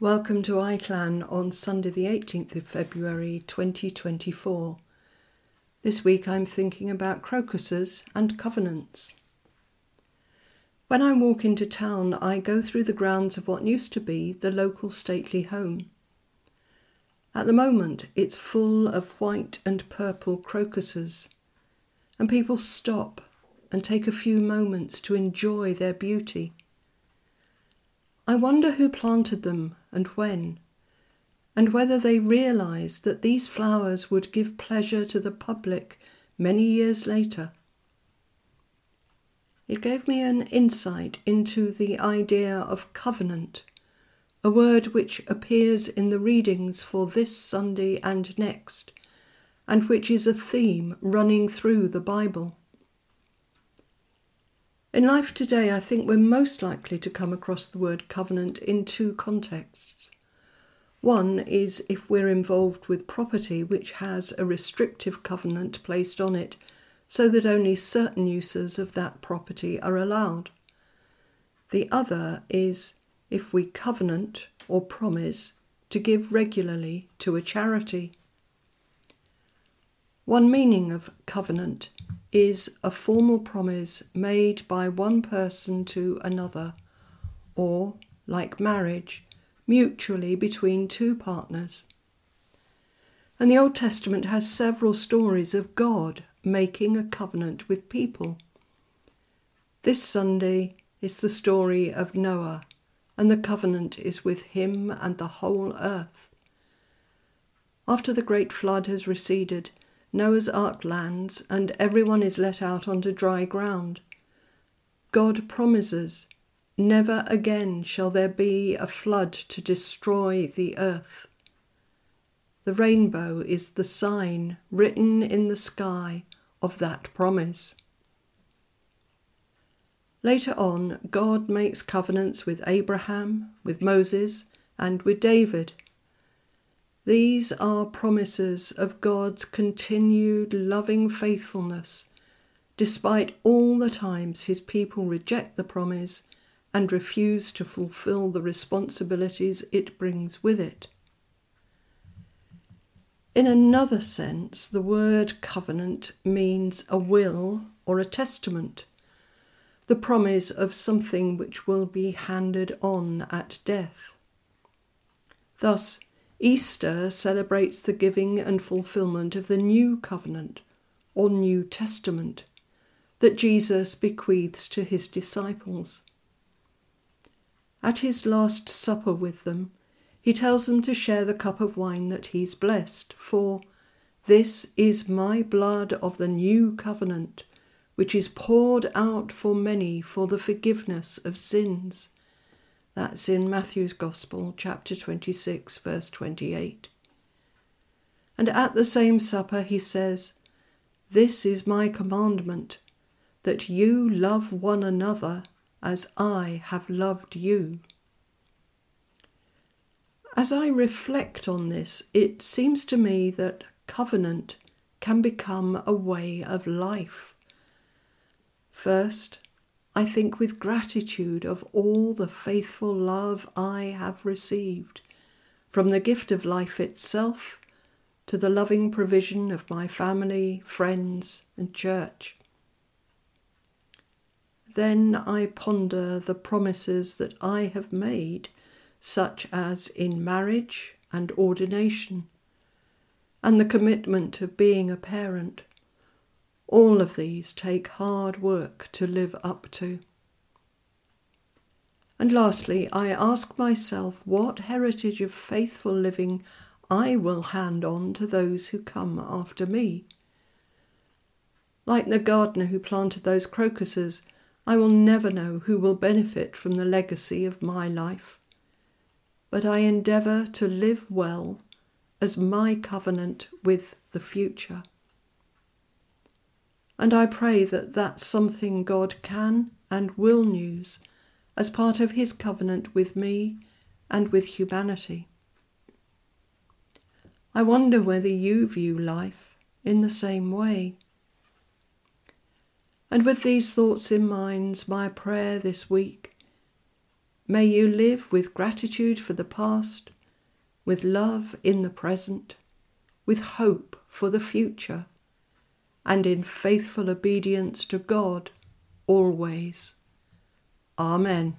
Welcome to i-Llan on Sunday, the 18th of February 2024. This week I'm thinking about crocuses and covenants. When I walk into town, I go through the grounds of what used to be the local stately home. At the moment, it's full of white and purple crocuses, and people stop and take a few moments to enjoy their beauty. I wonder who planted them and when, and whether they realized that these flowers would give pleasure to the public many years later. It gave me an insight into the idea of covenant, a word which appears in the readings for this Sunday and next, and which is a theme running through the Bible. In life today, I think we're most likely to come across the word covenant in two contexts. One is if we're involved with property which has a restrictive covenant placed on it so that only certain uses of that property are allowed. The other is if we covenant or promise to give regularly to a charity. One meaning of covenant is a formal promise made by one person to another, or, like marriage, mutually between two partners. And the Old Testament has several stories of God making a covenant with people. This Sunday is the story of Noah, and the covenant is with him and the whole earth. After the great flood has receded, Noah's ark lands, and everyone is let out onto dry ground. God promises, Never again shall there be a flood to destroy the earth. The rainbow is the sign written in the sky of that promise. Later on, God makes covenants with Abraham, with Moses, and with David these are promises of God's continued loving faithfulness, despite all the times his people reject the promise and refuse to fulfill the responsibilities it brings with it. In another sense, the word covenant means a will or a testament, the promise of something which will be handed on at death. Thus, Easter celebrates the giving and fulfillment of the new covenant or New Testament that Jesus bequeaths to his disciples. At his Last Supper with them, he tells them to share the cup of wine that he's blessed, for this is my blood of the new covenant, which is poured out for many for the forgiveness of sins. That's in Matthew's Gospel, chapter 26, verse 28. And at the same supper he says, This is my commandment, that you love one another as I have loved you. As I reflect on this, it seems to me that covenant can become a way of life. First, I think with gratitude of all the faithful love I have received, from the gift of life itself to the loving provision of my family, friends, and church. Then I ponder the promises that I have made, such as in marriage and ordination, and the commitment of being a parent all of these take hard work to live up to. And lastly, I ask myself what heritage of faithful living I will hand on to those who come after me. Like the gardener who planted those crocuses, I will never know who will benefit from the legacy of my life. But I endeavour to live well as my covenant with the future. And I pray that that's something God can and will use as part of his covenant with me and with humanity. I wonder whether you view life in the same way. And with these thoughts in mind, my prayer this week May you live with gratitude for the past, with love in the present, with hope for the future, and in faithful obedience to God always. Amen.